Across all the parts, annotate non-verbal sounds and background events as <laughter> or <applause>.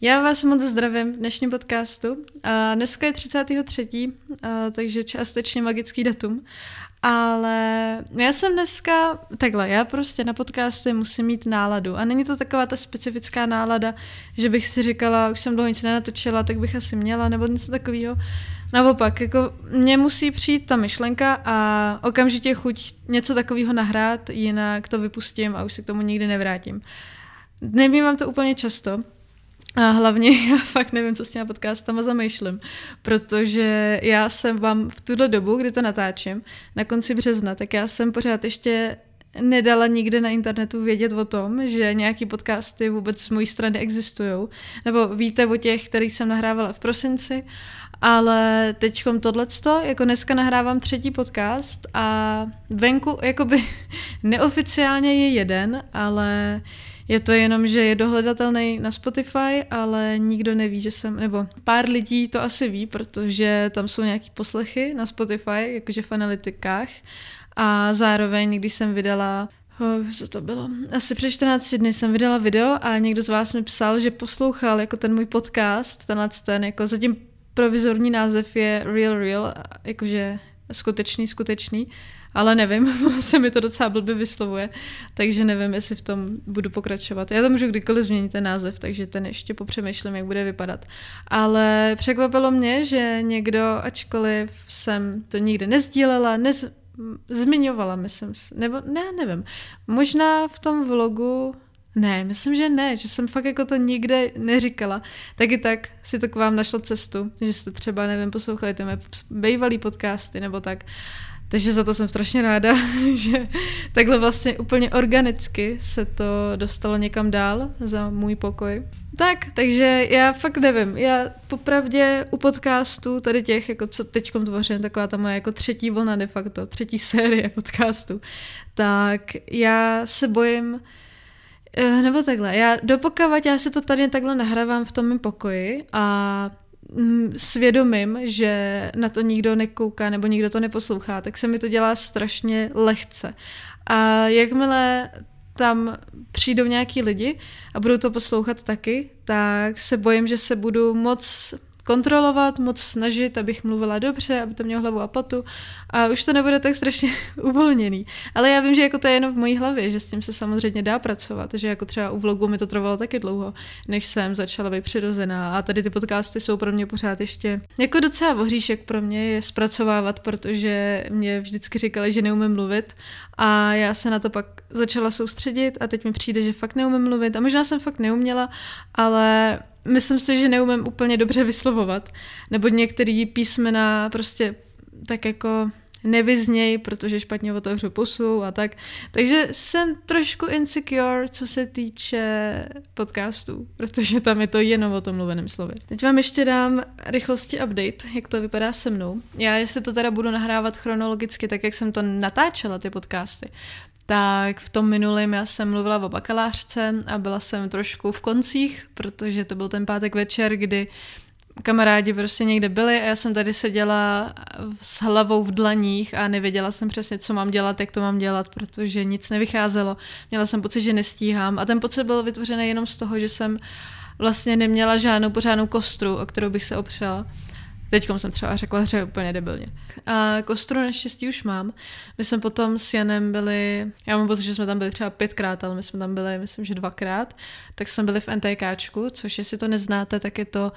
Já vás moc zdravím v dnešním podcastu. Dneska je 33. A, takže částečně magický datum. Ale já jsem dneska, takhle, já prostě na podcasty musím mít náladu. A není to taková ta specifická nálada, že bych si říkala, už jsem dlouho nic nenatočila, tak bych asi měla, nebo něco takového. Naopak, jako mně musí přijít ta myšlenka a okamžitě chuť něco takového nahrát, jinak to vypustím a už se k tomu nikdy nevrátím. Nemývám to úplně často, a hlavně <laughs> já fakt nevím, co s těma podcastama zamýšlím, protože já jsem vám v tuhle dobu, kdy to natáčím, na konci března, tak já jsem pořád ještě nedala nikde na internetu vědět o tom, že nějaký podcasty vůbec z mojí strany existují. Nebo víte o těch, kterých jsem nahrávala v prosinci, ale teďkom tohleto, jako dneska nahrávám třetí podcast a venku jakoby <laughs> neoficiálně je jeden, ale je to jenom, že je dohledatelný na Spotify, ale nikdo neví, že jsem, nebo pár lidí to asi ví, protože tam jsou nějaký poslechy na Spotify, jakože v analytikách. A zároveň, když jsem vydala Oh, co to bylo? Asi před 14 dny jsem vydala video a někdo z vás mi psal, že poslouchal jako ten můj podcast, tenhle ten, jako zatím provizorní název je Real Real, jakože skutečný, skutečný ale nevím, <laughs> se mi to docela blbě vyslovuje, takže nevím, jestli v tom budu pokračovat. Já to můžu kdykoliv změnit ten název, takže ten ještě popřemýšlím, jak bude vypadat. Ale překvapilo mě, že někdo, ačkoliv jsem to nikdy nezdílela, nez, zmiňovala, myslím, nebo ne, nevím. Možná v tom vlogu ne, myslím, že ne, že jsem fakt jako to nikde neříkala. Taky tak si to k vám našlo cestu, že jste třeba, nevím, poslouchali ty mé bývalý podcasty nebo tak. Takže za to jsem strašně ráda, <laughs> že takhle vlastně úplně organicky se to dostalo někam dál za můj pokoj. Tak, takže já fakt nevím. Já popravdě u podcastů, tady těch, jako co teďkom tvořím, taková ta moje jako třetí vlna de facto, třetí <laughs> série podcastů, tak já se bojím, eh, nebo takhle, já dopokovat, já se to tady takhle nahrávám v tom mém pokoji a svědomím, že na to nikdo nekouká nebo nikdo to neposlouchá, tak se mi to dělá strašně lehce. A jakmile tam přijdou nějaký lidi a budou to poslouchat taky, tak se bojím, že se budu moc kontrolovat, moc snažit, abych mluvila dobře, aby to mělo hlavu a patu a už to nebude tak strašně <laughs> uvolněný. Ale já vím, že jako to je jenom v mojí hlavě, že s tím se samozřejmě dá pracovat, že jako třeba u vlogu mi to trvalo taky dlouho, než jsem začala být přirozená. A tady ty podcasty jsou pro mě pořád ještě jako docela voříšek pro mě je zpracovávat, protože mě vždycky říkali, že neumím mluvit. A já se na to pak začala soustředit a teď mi přijde, že fakt neumím mluvit. A možná jsem fakt neuměla, ale myslím si, že neumím úplně dobře vyslovovat. Nebo některý písmena prostě tak jako nevyzněj, protože špatně otevřu pusu a tak. Takže jsem trošku insecure, co se týče podcastů, protože tam je to jenom o tom mluveném slově. Teď vám ještě dám rychlosti update, jak to vypadá se mnou. Já jestli to teda budu nahrávat chronologicky, tak jak jsem to natáčela, ty podcasty, tak v tom minulém já jsem mluvila o bakalářce a byla jsem trošku v koncích, protože to byl ten pátek večer, kdy kamarádi prostě někde byli a já jsem tady seděla s hlavou v dlaních a nevěděla jsem přesně, co mám dělat, jak to mám dělat, protože nic nevycházelo. Měla jsem pocit, že nestíhám a ten pocit byl vytvořený jenom z toho, že jsem vlastně neměla žádnou pořádnou kostru, o kterou bych se opřela. Teď jsem třeba řekla hře úplně debilně. A kostru naštěstí už mám. My jsme potom s Janem byli, já mám pocit, že jsme tam byli třeba pětkrát, ale my jsme tam byli, myslím, že dvakrát. Tak jsme byli v NTKčku, což jestli to neznáte, tak je to,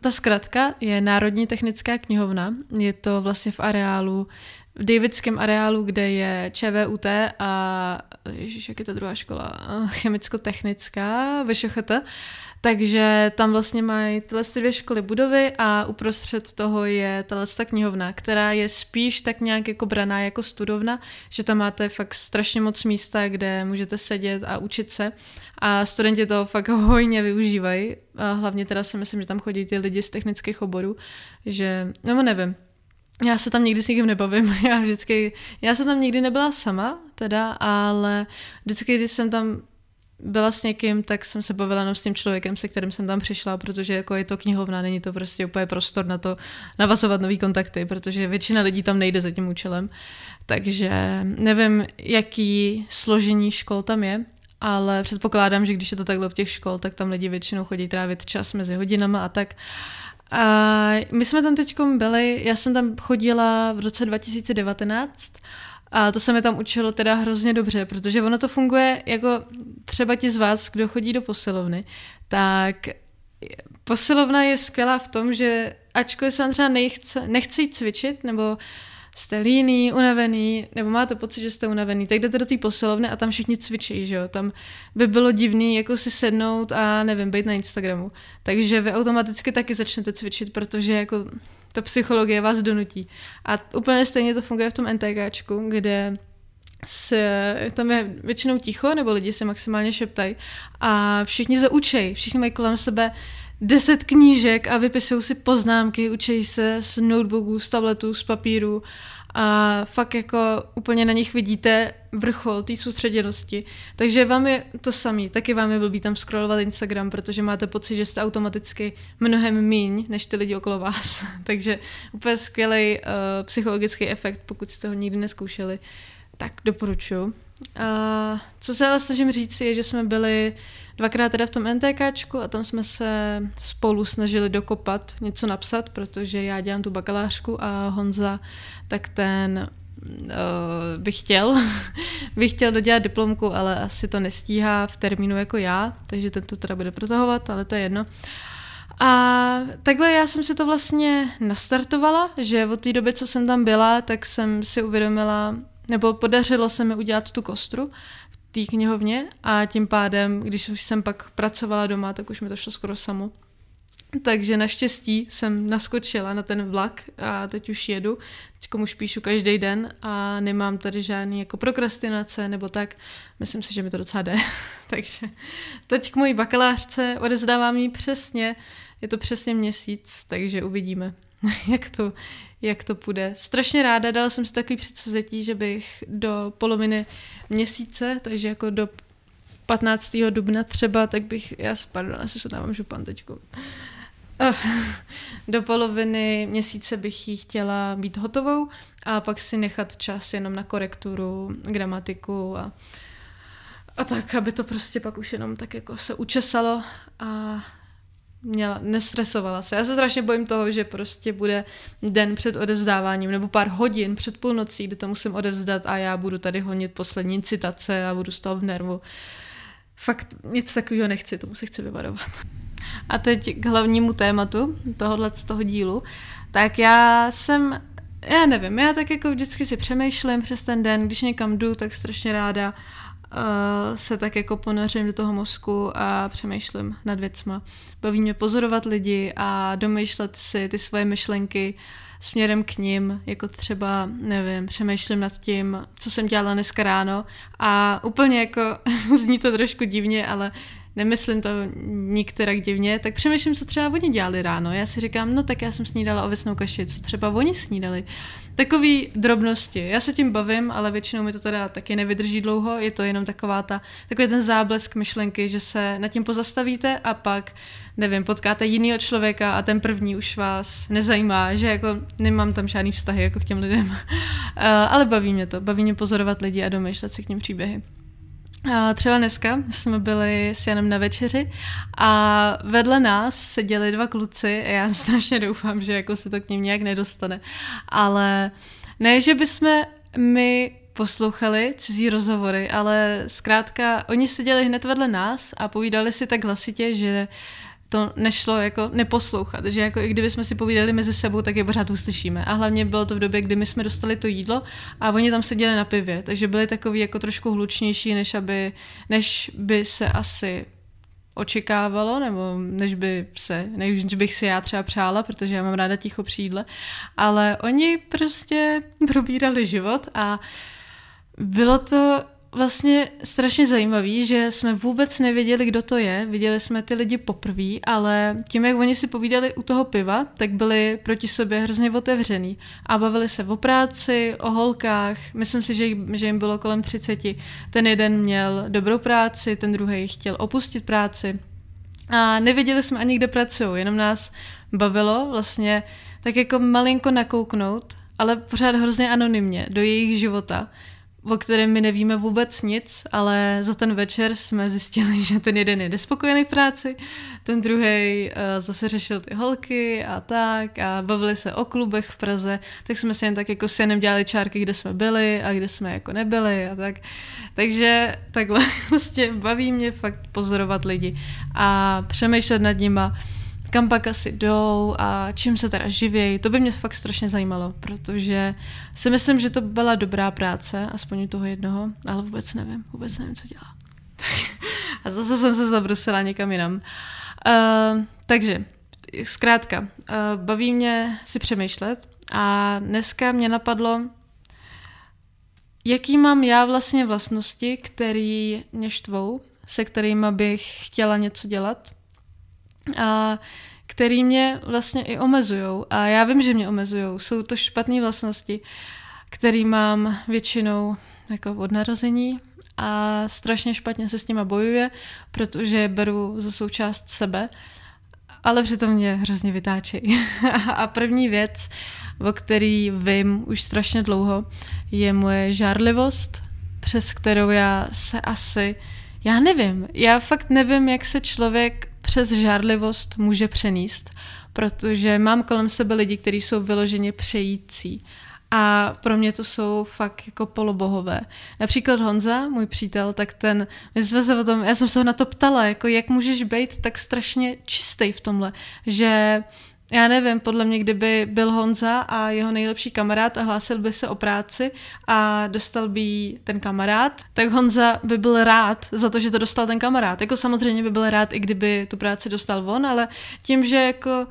ta zkratka je Národní technická knihovna. Je to vlastně v areálu v Davidském areálu, kde je ČVUT a ježiš, jak je ta druhá škola? Chemicko-technická, VŠHT. Takže tam vlastně mají tyhle dvě školy budovy a uprostřed toho je tahle knihovna, která je spíš tak nějak jako braná jako studovna, že tam máte fakt strašně moc místa, kde můžete sedět a učit se a studenti to fakt hojně využívají. A hlavně teda si myslím, že tam chodí ty lidi z technických oborů, že, nebo nevím, já se tam nikdy s nikým nebavím, <laughs> já vždycky, já jsem tam nikdy nebyla sama, teda, ale vždycky, když jsem tam byla s někým, tak jsem se bavila jenom s tím člověkem, se kterým jsem tam přišla, protože jako je to knihovna, není to prostě úplně prostor na to navazovat nový kontakty, protože většina lidí tam nejde za tím účelem. Takže nevím, jaký složení škol tam je, ale předpokládám, že když je to takhle v těch škol, tak tam lidi většinou chodí trávit čas mezi hodinama a tak. A my jsme tam teď byli, já jsem tam chodila v roce 2019 a to se mi tam učilo teda hrozně dobře, protože ono to funguje jako třeba ti z vás, kdo chodí do posilovny, tak posilovna je skvělá v tom, že ačkoliv se třeba nechce, nechce jít cvičit, nebo jste líný, unavený, nebo máte pocit, že jste unavený, tak jdete do té posilovny a tam všichni cvičí, že jo. Tam by bylo divný jako si sednout a nevím, být na Instagramu. Takže vy automaticky taky začnete cvičit, protože jako ta psychologie vás donutí. A úplně stejně to funguje v tom NTKčku, kde se, tam je většinou ticho, nebo lidi se maximálně šeptají a všichni se učej, všichni mají kolem sebe deset knížek a vypisují si poznámky, učí se z notebooků, z tabletů, z papíru a fakt jako úplně na nich vidíte vrchol té soustředěnosti. Takže vám je to samý, taky vám je blbý tam scrollovat Instagram, protože máte pocit, že jste automaticky mnohem míň než ty lidi okolo vás. <laughs> Takže úplně skvělý uh, psychologický efekt, pokud jste ho nikdy neskoušeli, tak doporučuji. Uh, co se ale snažím říct je, že jsme byli dvakrát teda v tom NTKčku a tam jsme se spolu snažili dokopat, něco napsat, protože já dělám tu bakalářku a Honza tak ten uh, bych chtěl, <laughs> bych chtěl dodělat diplomku, ale asi to nestíhá v termínu jako já, takže ten to teda bude protahovat, ale to je jedno. A takhle já jsem si to vlastně nastartovala, že od té doby, co jsem tam byla, tak jsem si uvědomila, nebo podařilo se mi udělat tu kostru té knihovně a tím pádem, když už jsem pak pracovala doma, tak už mi to šlo skoro samo. Takže naštěstí jsem naskočila na ten vlak a teď už jedu. Teď už píšu každý den a nemám tady žádný jako prokrastinace nebo tak. Myslím si, že mi to docela jde. <laughs> Takže teď k mojí bakalářce odezdávám ji přesně. Je to přesně měsíc, takže uvidíme, <laughs> jak to, jak to půjde. Strašně ráda, dala jsem si takový předsevzetí, že bych do poloviny měsíce, takže jako do 15. dubna třeba, tak bych, já se, pardon, asi se dávám župan teďko. Eh, <laughs> do poloviny měsíce bych ji chtěla být hotovou a pak si nechat čas jenom na korekturu, gramatiku a, a tak, aby to prostě pak už jenom tak jako se učesalo a měla, nestresovala se. Já se strašně bojím toho, že prostě bude den před odevzdáváním nebo pár hodin před půlnocí, kdy to musím odevzdat a já budu tady honit poslední citace a budu z toho v nervu. Fakt nic takového nechci, tomu se chci vyvarovat. A teď k hlavnímu tématu tohohle z toho dílu. Tak já jsem, já nevím, já tak jako vždycky si přemýšlím přes ten den, když někam jdu, tak strašně ráda uh, se tak jako ponořím do toho mozku a přemýšlím nad věcma. Baví mě pozorovat lidi a domýšlet si ty svoje myšlenky směrem k ním, jako třeba, nevím, přemýšlím nad tím, co jsem dělala dneska ráno a úplně jako <laughs> zní to trošku divně, ale nemyslím to nikterak divně, tak přemýšlím, co třeba oni dělali ráno. Já si říkám, no tak já jsem snídala ovesnou kaši, co třeba oni snídali. Takový drobnosti. Já se tím bavím, ale většinou mi to teda taky nevydrží dlouho. Je to jenom taková ta, takový ten záblesk myšlenky, že se nad tím pozastavíte a pak, nevím, potkáte jinýho člověka a ten první už vás nezajímá, že jako nemám tam žádný vztahy jako k těm lidem. <laughs> ale baví mě to. Baví mě pozorovat lidi a domýšlet si k ním příběhy. A třeba dneska jsme byli s Janem na večeři a vedle nás seděli dva kluci a já <laughs> strašně doufám, že jako se to k ním nějak nedostane. Ale ne, že bychom my poslouchali cizí rozhovory, ale zkrátka oni seděli hned vedle nás a povídali si tak hlasitě, že to nešlo jako neposlouchat, že jako i kdyby jsme si povídali mezi sebou, tak je pořád uslyšíme. A hlavně bylo to v době, kdy my jsme dostali to jídlo a oni tam seděli na pivě, takže byli takový jako trošku hlučnější, než, aby, než by se asi očekávalo, nebo než by se, než bych si já třeba přála, protože já mám ráda ticho přídle, ale oni prostě <laughs> probírali život a bylo to vlastně strašně zajímavý, že jsme vůbec nevěděli, kdo to je. Viděli jsme ty lidi poprvé, ale tím, jak oni si povídali u toho piva, tak byli proti sobě hrozně otevřený a bavili se o práci, o holkách. Myslím si, že, že jim bylo kolem 30. Ten jeden měl dobrou práci, ten druhý chtěl opustit práci. A nevěděli jsme ani, kde pracují, jenom nás bavilo vlastně tak jako malinko nakouknout, ale pořád hrozně anonymně do jejich života o kterém my nevíme vůbec nic, ale za ten večer jsme zjistili, <laughs> že ten jeden je nespokojený v práci, ten druhý uh, zase řešil ty holky a tak a bavili se o klubech v Praze, tak jsme si jen tak jako s dělali čárky, kde jsme byli a kde jsme jako nebyli a tak. Takže takhle <laughs> prostě baví mě fakt pozorovat lidi a přemýšlet nad nima kam pak asi jdou a čím se teda živějí. To by mě fakt strašně zajímalo, protože si myslím, že to byla dobrá práce, aspoň u toho jednoho, ale vůbec nevím, vůbec nevím, co dělá. <laughs> a zase jsem se zabrusila někam jinam. Uh, takže, zkrátka, uh, baví mě si přemýšlet a dneska mě napadlo, jaký mám já vlastně vlastnosti, které mě štvou, se kterými bych chtěla něco dělat a který mě vlastně i omezují. A já vím, že mě omezují. Jsou to špatné vlastnosti, které mám většinou jako od narození a strašně špatně se s nima bojuje, protože je beru za součást sebe, ale přitom mě hrozně vytáčejí. <laughs> a první věc, o který vím už strašně dlouho, je moje žárlivost, přes kterou já se asi, já nevím, já fakt nevím, jak se člověk přes žárlivost může přenést, protože mám kolem sebe lidi, kteří jsou vyloženě přející. A pro mě to jsou fakt jako polobohové. Například Honza, můj přítel, tak ten, my jsme se o tom, já jsem se ho na to ptala, jako jak můžeš být tak strašně čistý v tomhle, že já nevím, podle mě, kdyby byl Honza a jeho nejlepší kamarád a hlásil by se o práci a dostal by ten kamarád, tak Honza by byl rád za to, že to dostal ten kamarád. Jako samozřejmě by byl rád, i kdyby tu práci dostal on, ale tím, že jako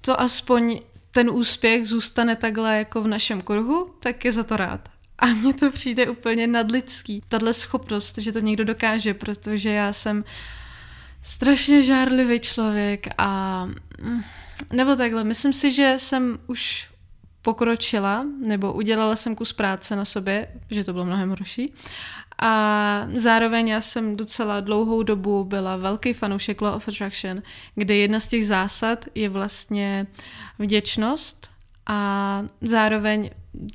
to aspoň ten úspěch zůstane takhle jako v našem kruhu, tak je za to rád. A mně to přijde úplně nadlidský. Tahle schopnost, že to někdo dokáže, protože já jsem strašně žárlivý člověk a mm, nebo takhle, myslím si, že jsem už pokročila, nebo udělala jsem kus práce na sobě, že to bylo mnohem horší. A zároveň já jsem docela dlouhou dobu byla velký fanoušek Law of Attraction, kde jedna z těch zásad je vlastně vděčnost a zároveň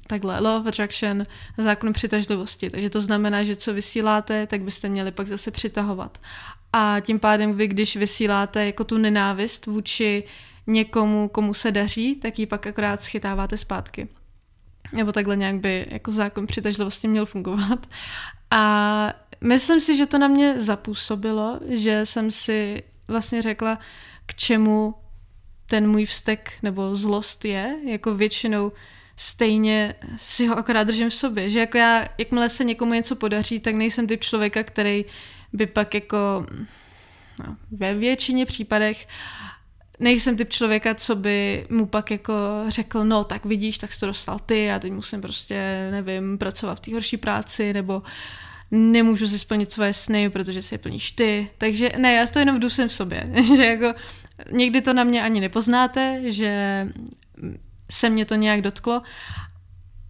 takhle Law of Attraction zákon přitažlivosti. Takže to znamená, že co vysíláte, tak byste měli pak zase přitahovat. A tím pádem vy, když vysíláte jako tu nenávist vůči někomu, komu se daří, tak ji pak akorát schytáváte zpátky. Nebo takhle nějak by jako zákon přitažlivosti měl fungovat. A myslím si, že to na mě zapůsobilo, že jsem si vlastně řekla, k čemu ten můj vztek nebo zlost je, jako většinou stejně si ho akorát držím v sobě, že jako já, jakmile se někomu něco podaří, tak nejsem typ člověka, který by pak jako no, ve většině případech nejsem typ člověka, co by mu pak jako řekl, no tak vidíš, tak jsi to dostal ty, já teď musím prostě, nevím, pracovat v té horší práci, nebo nemůžu si splnit svoje sny, protože si je plníš ty. Takže ne, já to jenom dusím v sobě, <laughs> že jako někdy to na mě ani nepoznáte, že se mě to nějak dotklo,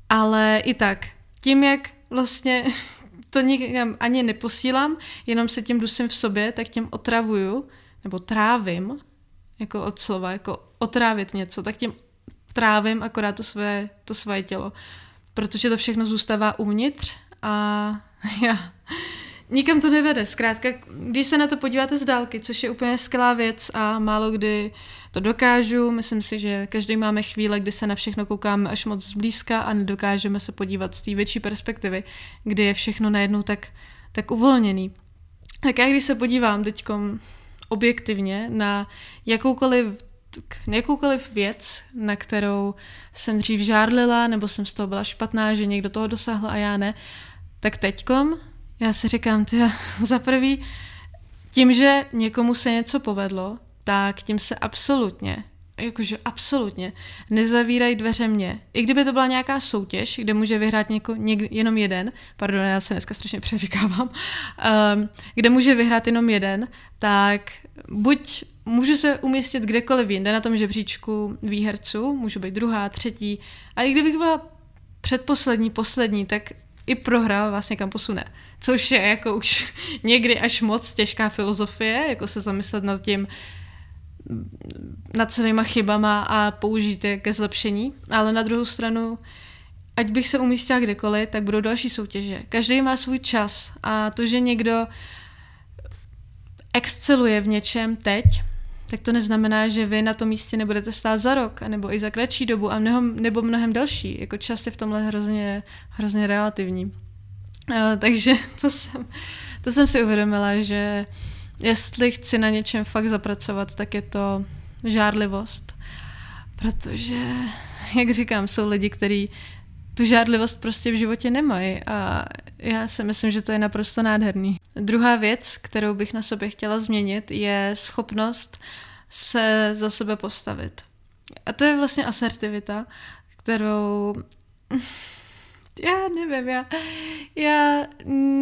ale i tak, tím, jak vlastně <laughs> to nikam ani neposílám, jenom se tím dusím v sobě, tak tím otravuju, nebo trávím, jako od slova, jako otrávit něco, tak tím trávím akorát to své, to své tělo. Protože to všechno zůstává uvnitř a <laughs> já nikam to nevede. Zkrátka, když se na to podíváte z dálky, což je úplně skvělá věc a málo kdy to dokážu, myslím si, že každý máme chvíle, kdy se na všechno koukáme až moc zblízka a nedokážeme se podívat z té větší perspektivy, kdy je všechno najednou tak, tak uvolněný. Tak já když se podívám teďkom objektivně na jakoukoliv jakoukoliv věc, na kterou jsem dřív žárlila, nebo jsem z toho byla špatná, že někdo toho dosáhl a já ne, tak teďkom já si říkám, ty <laughs> za prvý, tím, že někomu se něco povedlo, tak tím se absolutně, jakože absolutně, nezavírají dveře mě. I kdyby to byla nějaká soutěž, kde může vyhrát něko, něk, jenom jeden, pardon, já se dneska strašně přeříkávám, um, kde může vyhrát jenom jeden, tak buď můžu se umístit kdekoliv jinde na tom žebříčku výherců, můžu být druhá, třetí, a i kdybych byla předposlední, poslední, tak i prohra vás někam posune. Což je jako už <laughs> někdy až moc těžká filozofie, jako se zamyslet nad tím, nad svýma chybama a použít je ke zlepšení. Ale na druhou stranu, ať bych se umístila kdekoliv, tak budou další soutěže. Každý má svůj čas a to, že někdo exceluje v něčem teď, tak to neznamená, že vy na tom místě nebudete stát za rok, nebo i za kratší dobu, a mnohem, nebo mnohem další. Jako čas je v tomhle hrozně, hrozně relativní. Uh, takže <laughs> to jsem, to jsem si uvědomila, že jestli chci na něčem fakt zapracovat, tak je to žárlivost. Protože, jak říkám, jsou lidi, kteří tu žádlivost prostě v životě nemají a já si myslím, že to je naprosto nádherný. Druhá věc, kterou bych na sobě chtěla změnit, je schopnost se za sebe postavit. A to je vlastně asertivita, kterou <laughs> já nevím, já, já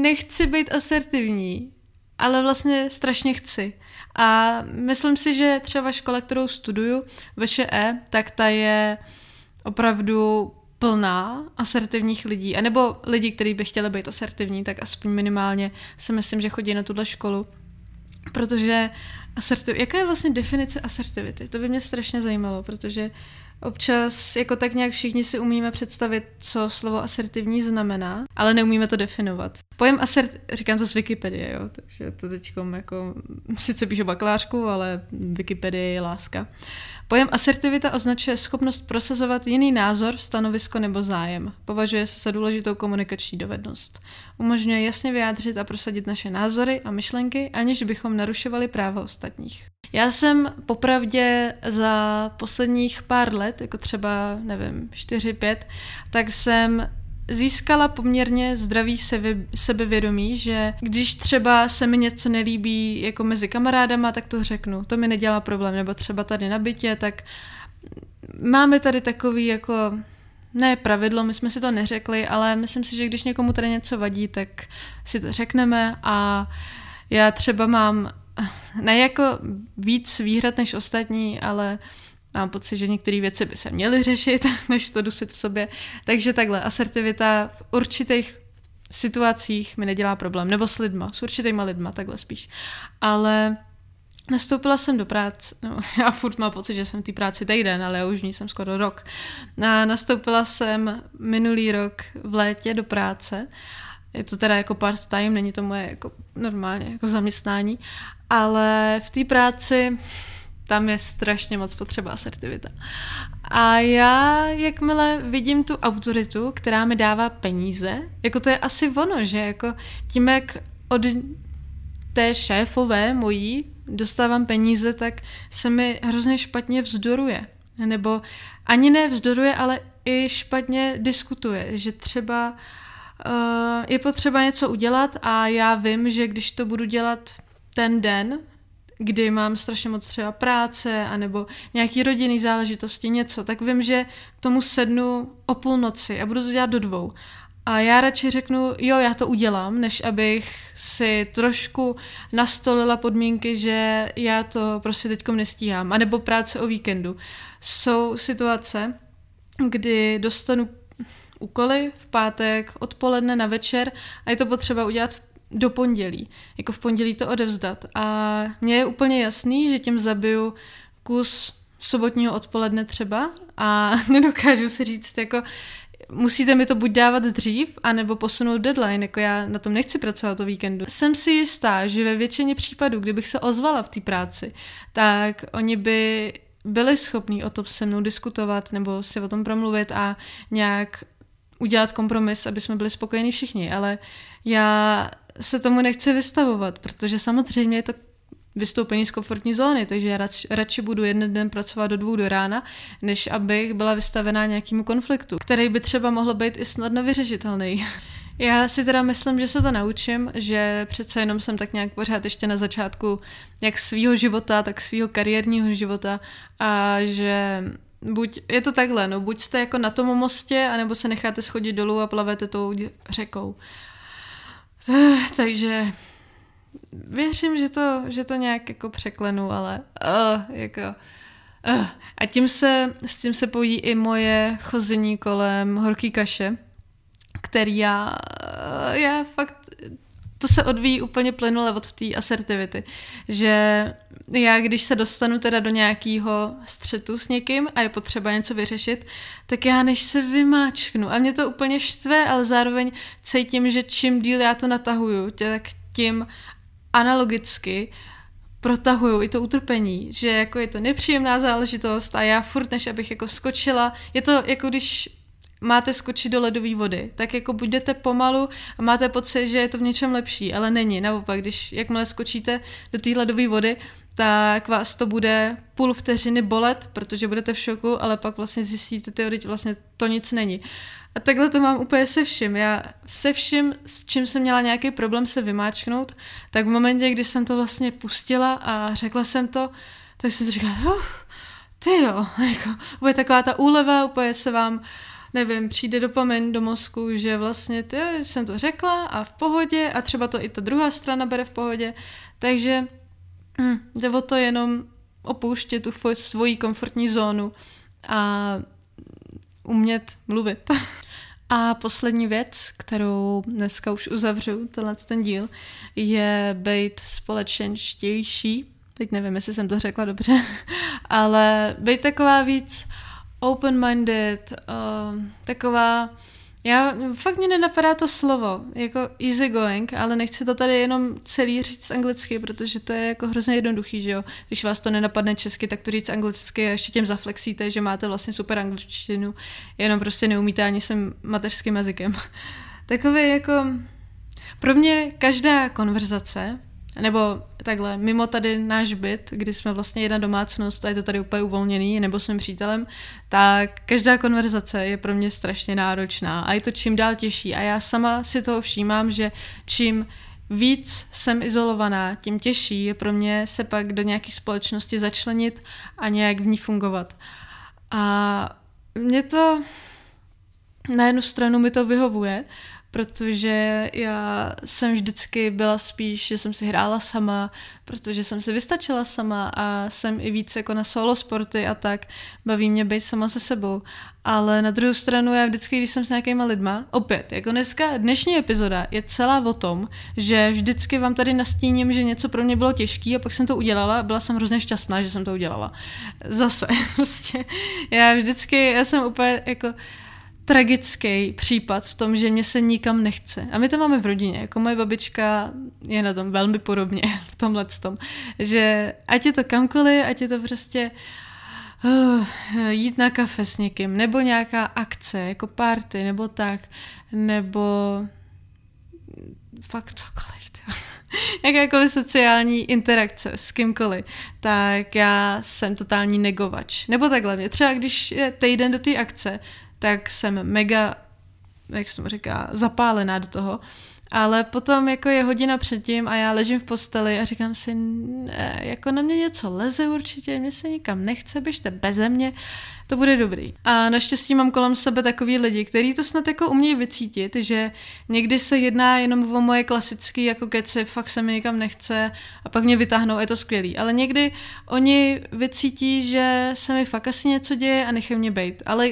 nechci být asertivní, ale vlastně strašně chci. A myslím si, že třeba škola, kterou studuju, VŠE, tak ta je opravdu plná asertivních lidí, anebo lidi, kteří by chtěli být asertivní, tak aspoň minimálně si myslím, že chodí na tuhle školu. Protože asertiv... jaká je vlastně definice asertivity? To by mě strašně zajímalo, protože občas jako tak nějak všichni si umíme představit, co slovo asertivní znamená, ale neumíme to definovat. Pojem asert, říkám to z Wikipedie, jo, takže to teď jako, sice píšu bakalářku, ale Wikipedie je láska. Pojem asertivita označuje schopnost prosazovat jiný názor, stanovisko nebo zájem. Považuje se za důležitou komunikační dovednost. Umožňuje jasně vyjádřit a prosadit naše názory a myšlenky, aniž bychom narušovali práva ostatních. Já jsem popravdě za posledních pár let, jako třeba, nevím, 4-5, tak jsem získala poměrně zdravý sebe, sebevědomí, že když třeba se mi něco nelíbí jako mezi kamarádama, tak to řeknu. To mi nedělá problém. Nebo třeba tady na bytě, tak máme tady takový jako ne pravidlo, my jsme si to neřekli, ale myslím si, že když někomu tady něco vadí, tak si to řekneme a já třeba mám ne jako víc výhrad než ostatní, ale mám pocit, že některé věci by se měly řešit, <laughs> než to dusit v sobě. Takže takhle, asertivita v určitých situacích mi nedělá problém, nebo s lidma, s určitýma lidma, takhle spíš. Ale Nastoupila jsem do práce, no <laughs> já furt mám pocit, že jsem v té práci týden, ale já už v ní jsem skoro rok. A nastoupila jsem minulý rok v létě do práce. Je to teda jako part-time, není to moje jako normálně jako zaměstnání, ale v té práci tam je strašně moc potřeba asertivita. A já, jakmile vidím tu autoritu, která mi dává peníze, jako to je asi ono, že jako tím, jak od té šéfové mojí dostávám peníze, tak se mi hrozně špatně vzdoruje. Nebo ani ne vzdoruje, ale i špatně diskutuje, že třeba uh, je potřeba něco udělat a já vím, že když to budu dělat ten den, kdy mám strašně moc třeba práce, anebo nějaký rodinný záležitosti, něco, tak vím, že k tomu sednu o půlnoci a budu to dělat do dvou. A já radši řeknu, jo, já to udělám, než abych si trošku nastolila podmínky, že já to prostě teďkom nestíhám. A nebo práce o víkendu. Jsou situace, kdy dostanu úkoly v pátek odpoledne na večer a je to potřeba udělat v do pondělí. Jako v pondělí to odevzdat. A mně je úplně jasný, že tím zabiju kus sobotního odpoledne třeba a <laughs> nedokážu si říct, jako musíte mi to buď dávat dřív, anebo posunout deadline, jako já na tom nechci pracovat o víkendu. Jsem si jistá, že ve většině případů, kdybych se ozvala v té práci, tak oni by byli schopní o tom se mnou diskutovat nebo si o tom promluvit a nějak udělat kompromis, aby jsme byli spokojení všichni, ale já se tomu nechci vystavovat, protože samozřejmě je to vystoupení z komfortní zóny, takže já radši, radši budu jeden den pracovat do dvou do rána, než abych byla vystavená nějakému konfliktu, který by třeba mohl být i snadno vyřešitelný. <laughs> Já si teda myslím, že se to naučím, že přece jenom jsem tak nějak pořád ještě na začátku jak svýho života, tak svýho kariérního života a že buď je to takhle, no buď jste jako na tom mostě, anebo se necháte schodit dolů a plavete tou řekou. Takže věřím, že to, že to nějak jako překlenu, ale uh, jako uh. a tím se, s tím se pojí i moje chození kolem horký kaše, který já, já fakt to se odvíjí úplně plynule od té asertivity, že já, když se dostanu teda do nějakého střetu s někým a je potřeba něco vyřešit, tak já než se vymáčknu a mě to úplně štve, ale zároveň cítím, že čím díl já to natahuju, tak tím analogicky protahuju i to utrpení, že jako je to nepříjemná záležitost a já furt než abych jako skočila, je to jako když máte skočit do ledové vody, tak jako budete pomalu a máte pocit, že je to v něčem lepší, ale není. Naopak, když jakmile skočíte do té ledové vody, tak vás to bude půl vteřiny bolet, protože budete v šoku, ale pak vlastně zjistíte, že vlastně to nic není. A takhle to mám úplně se vším. Já se vším, s čím jsem měla nějaký problém se vymáčknout, tak v momentě, kdy jsem to vlastně pustila a řekla jsem to, tak jsem si říkala, uh, ty jo, <laughs> jako, bude taková ta úleva, úplně se vám, nevím, přijde dopamin do mozku, že vlastně ty, jsem to řekla a v pohodě a třeba to i ta druhá strana bere v pohodě, takže hm, jde o to jenom opouštět tu svoji komfortní zónu a umět mluvit. <laughs> A poslední věc, kterou dneska už uzavřu, tenhle ten díl, je být společenštější. Teď nevím, jestli jsem to řekla dobře, <laughs> ale být taková víc open-minded, uh, taková já, fakt mě nenapadá to slovo, jako easygoing, ale nechci to tady jenom celý říct anglicky, protože to je jako hrozně jednoduchý, že jo. Když vás to nenapadne česky, tak to říct anglicky a ještě tím zaflexíte, že máte vlastně super angličtinu, jenom prostě neumíte ani sem mateřským jazykem. <laughs> Takový jako... Pro mě každá konverzace nebo takhle, mimo tady náš byt, kdy jsme vlastně jedna domácnost a je to tady úplně uvolněný, nebo s přítelem, tak každá konverzace je pro mě strašně náročná a je to čím dál těžší. A já sama si toho všímám, že čím víc jsem izolovaná, tím těžší je pro mě se pak do nějaké společnosti začlenit a nějak v ní fungovat. A mě to na jednu stranu mi to vyhovuje, protože já jsem vždycky byla spíš, že jsem si hrála sama, protože jsem si vystačila sama a jsem i víc jako na solo sporty a tak. Baví mě být sama se sebou. Ale na druhou stranu já vždycky, když jsem s nějakýma lidma, opět, jako dneska, dnešní epizoda je celá o tom, že vždycky vám tady nastíním, že něco pro mě bylo těžké a pak jsem to udělala a byla jsem hrozně šťastná, že jsem to udělala. Zase, <laughs> prostě, já vždycky, já jsem úplně jako, tragický případ v tom, že mě se nikam nechce. A my to máme v rodině. Jako moje babička je na tom velmi podobně <laughs> v tomhle tom. Že ať je to kamkoliv, ať je to prostě uh, jít na kafe s někým, nebo nějaká akce, jako party, nebo tak, nebo fakt cokoliv. <laughs> Jakákoliv sociální interakce s kýmkoliv, tak já jsem totální negovač. Nebo takhle mě. Třeba když je týden do té akce, tak jsem mega, jak se mu říká, zapálená do toho. Ale potom jako je hodina předtím a já ležím v posteli a říkám si, ne, jako na mě něco leze určitě, mě se nikam nechce, běžte beze mě, to bude dobrý. A naštěstí mám kolem sebe takový lidi, kteří to snad jako umějí vycítit, že někdy se jedná jenom o moje klasické jako keci, fakt se mi nikam nechce a pak mě vytáhnou, je to skvělý. Ale někdy oni vycítí, že se mi fakt asi něco děje a nechají mě být. Ale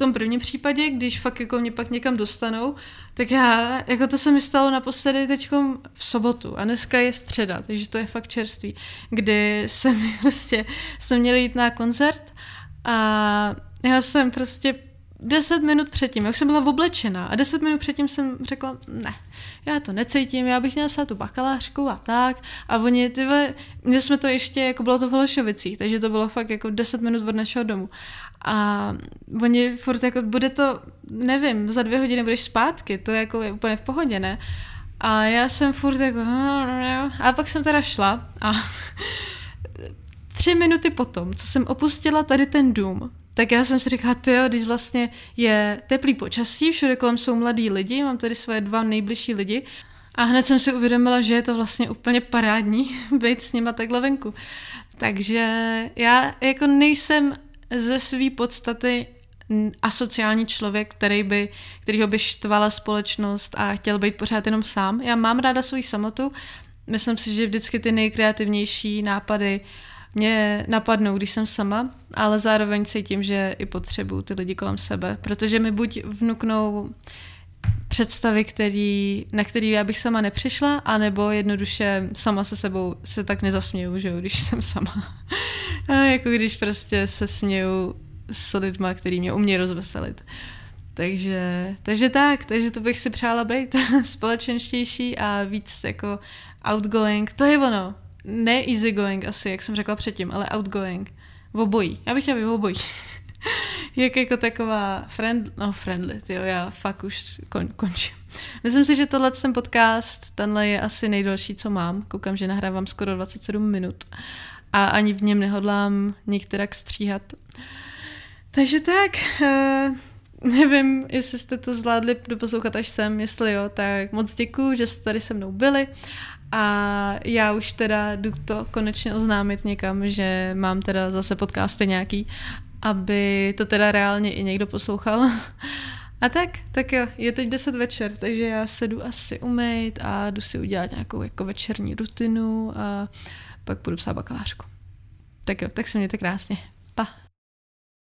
tom prvním případě, když fakt jako mě pak někam dostanou, tak já, jako to se mi stalo naposledy teď v sobotu a dneska je středa, takže to je fakt čerstvý, kdy jsem <laughs> prostě, jsme měli jít na koncert a já jsem prostě deset minut předtím, jak jsem byla oblečená a deset minut předtím jsem řekla, ne, já to necítím, já bych měla psát tu bakalářku a tak. A oni, ty my jsme to ještě, jako bylo to v Holešovicích, takže to bylo fakt jako deset minut od našeho domu. A oni furt jako, bude to, nevím, za dvě hodiny budeš zpátky, to jako je úplně v pohodě, ne? A já jsem furt jako, a pak jsem teda šla a <laughs> tři minuty potom, co jsem opustila tady ten dům, tak já jsem si říkala, ty když vlastně je teplý počasí, všude kolem jsou mladí lidi, mám tady své dva nejbližší lidi a hned jsem si uvědomila, že je to vlastně úplně parádní <laughs> být s nima takhle venku. Takže já jako nejsem ze své podstaty asociální člověk, který by, kterýho by štvala společnost a chtěl být pořád jenom sám. Já mám ráda svou samotu, myslím si, že vždycky ty nejkreativnější nápady mě napadnou, když jsem sama, ale zároveň cítím, že i potřebuju ty lidi kolem sebe, protože mi buď vnuknou představy, který, na který já bych sama nepřišla, anebo jednoduše sama se sebou se tak nezasměju, že jo, když <laughs> jsem sama. A jako když prostě se směju s lidma, který mě umějí rozveselit. Takže, takže tak, takže to bych si přála být <laughs> společenštější a víc jako outgoing. To je ono. Ne easygoing asi, jak jsem řekla předtím, ale outgoing. V obojí. Já bych chtěla být v obojí. <laughs> jak jako taková friend, no friendly, jo, já fakt už kon, končím. Myslím si, že tohle ten podcast, tenhle je asi nejdelší, co mám. Koukám, že nahrávám skoro 27 minut a ani v něm nehodlám některak stříhat. Takže tak, uh, nevím, jestli jste to zvládli doposlouchat až sem, jestli jo, tak moc děkuju, že jste tady se mnou byli a já už teda jdu to konečně oznámit někam, že mám teda zase podcasty nějaký aby to teda reálně i někdo poslouchal. A tak, tak jo, je teď 10 večer, takže já se jdu asi umýt a jdu si udělat nějakou jako večerní rutinu a pak budu psát bakalářku. Tak jo, tak se mějte krásně. Pa.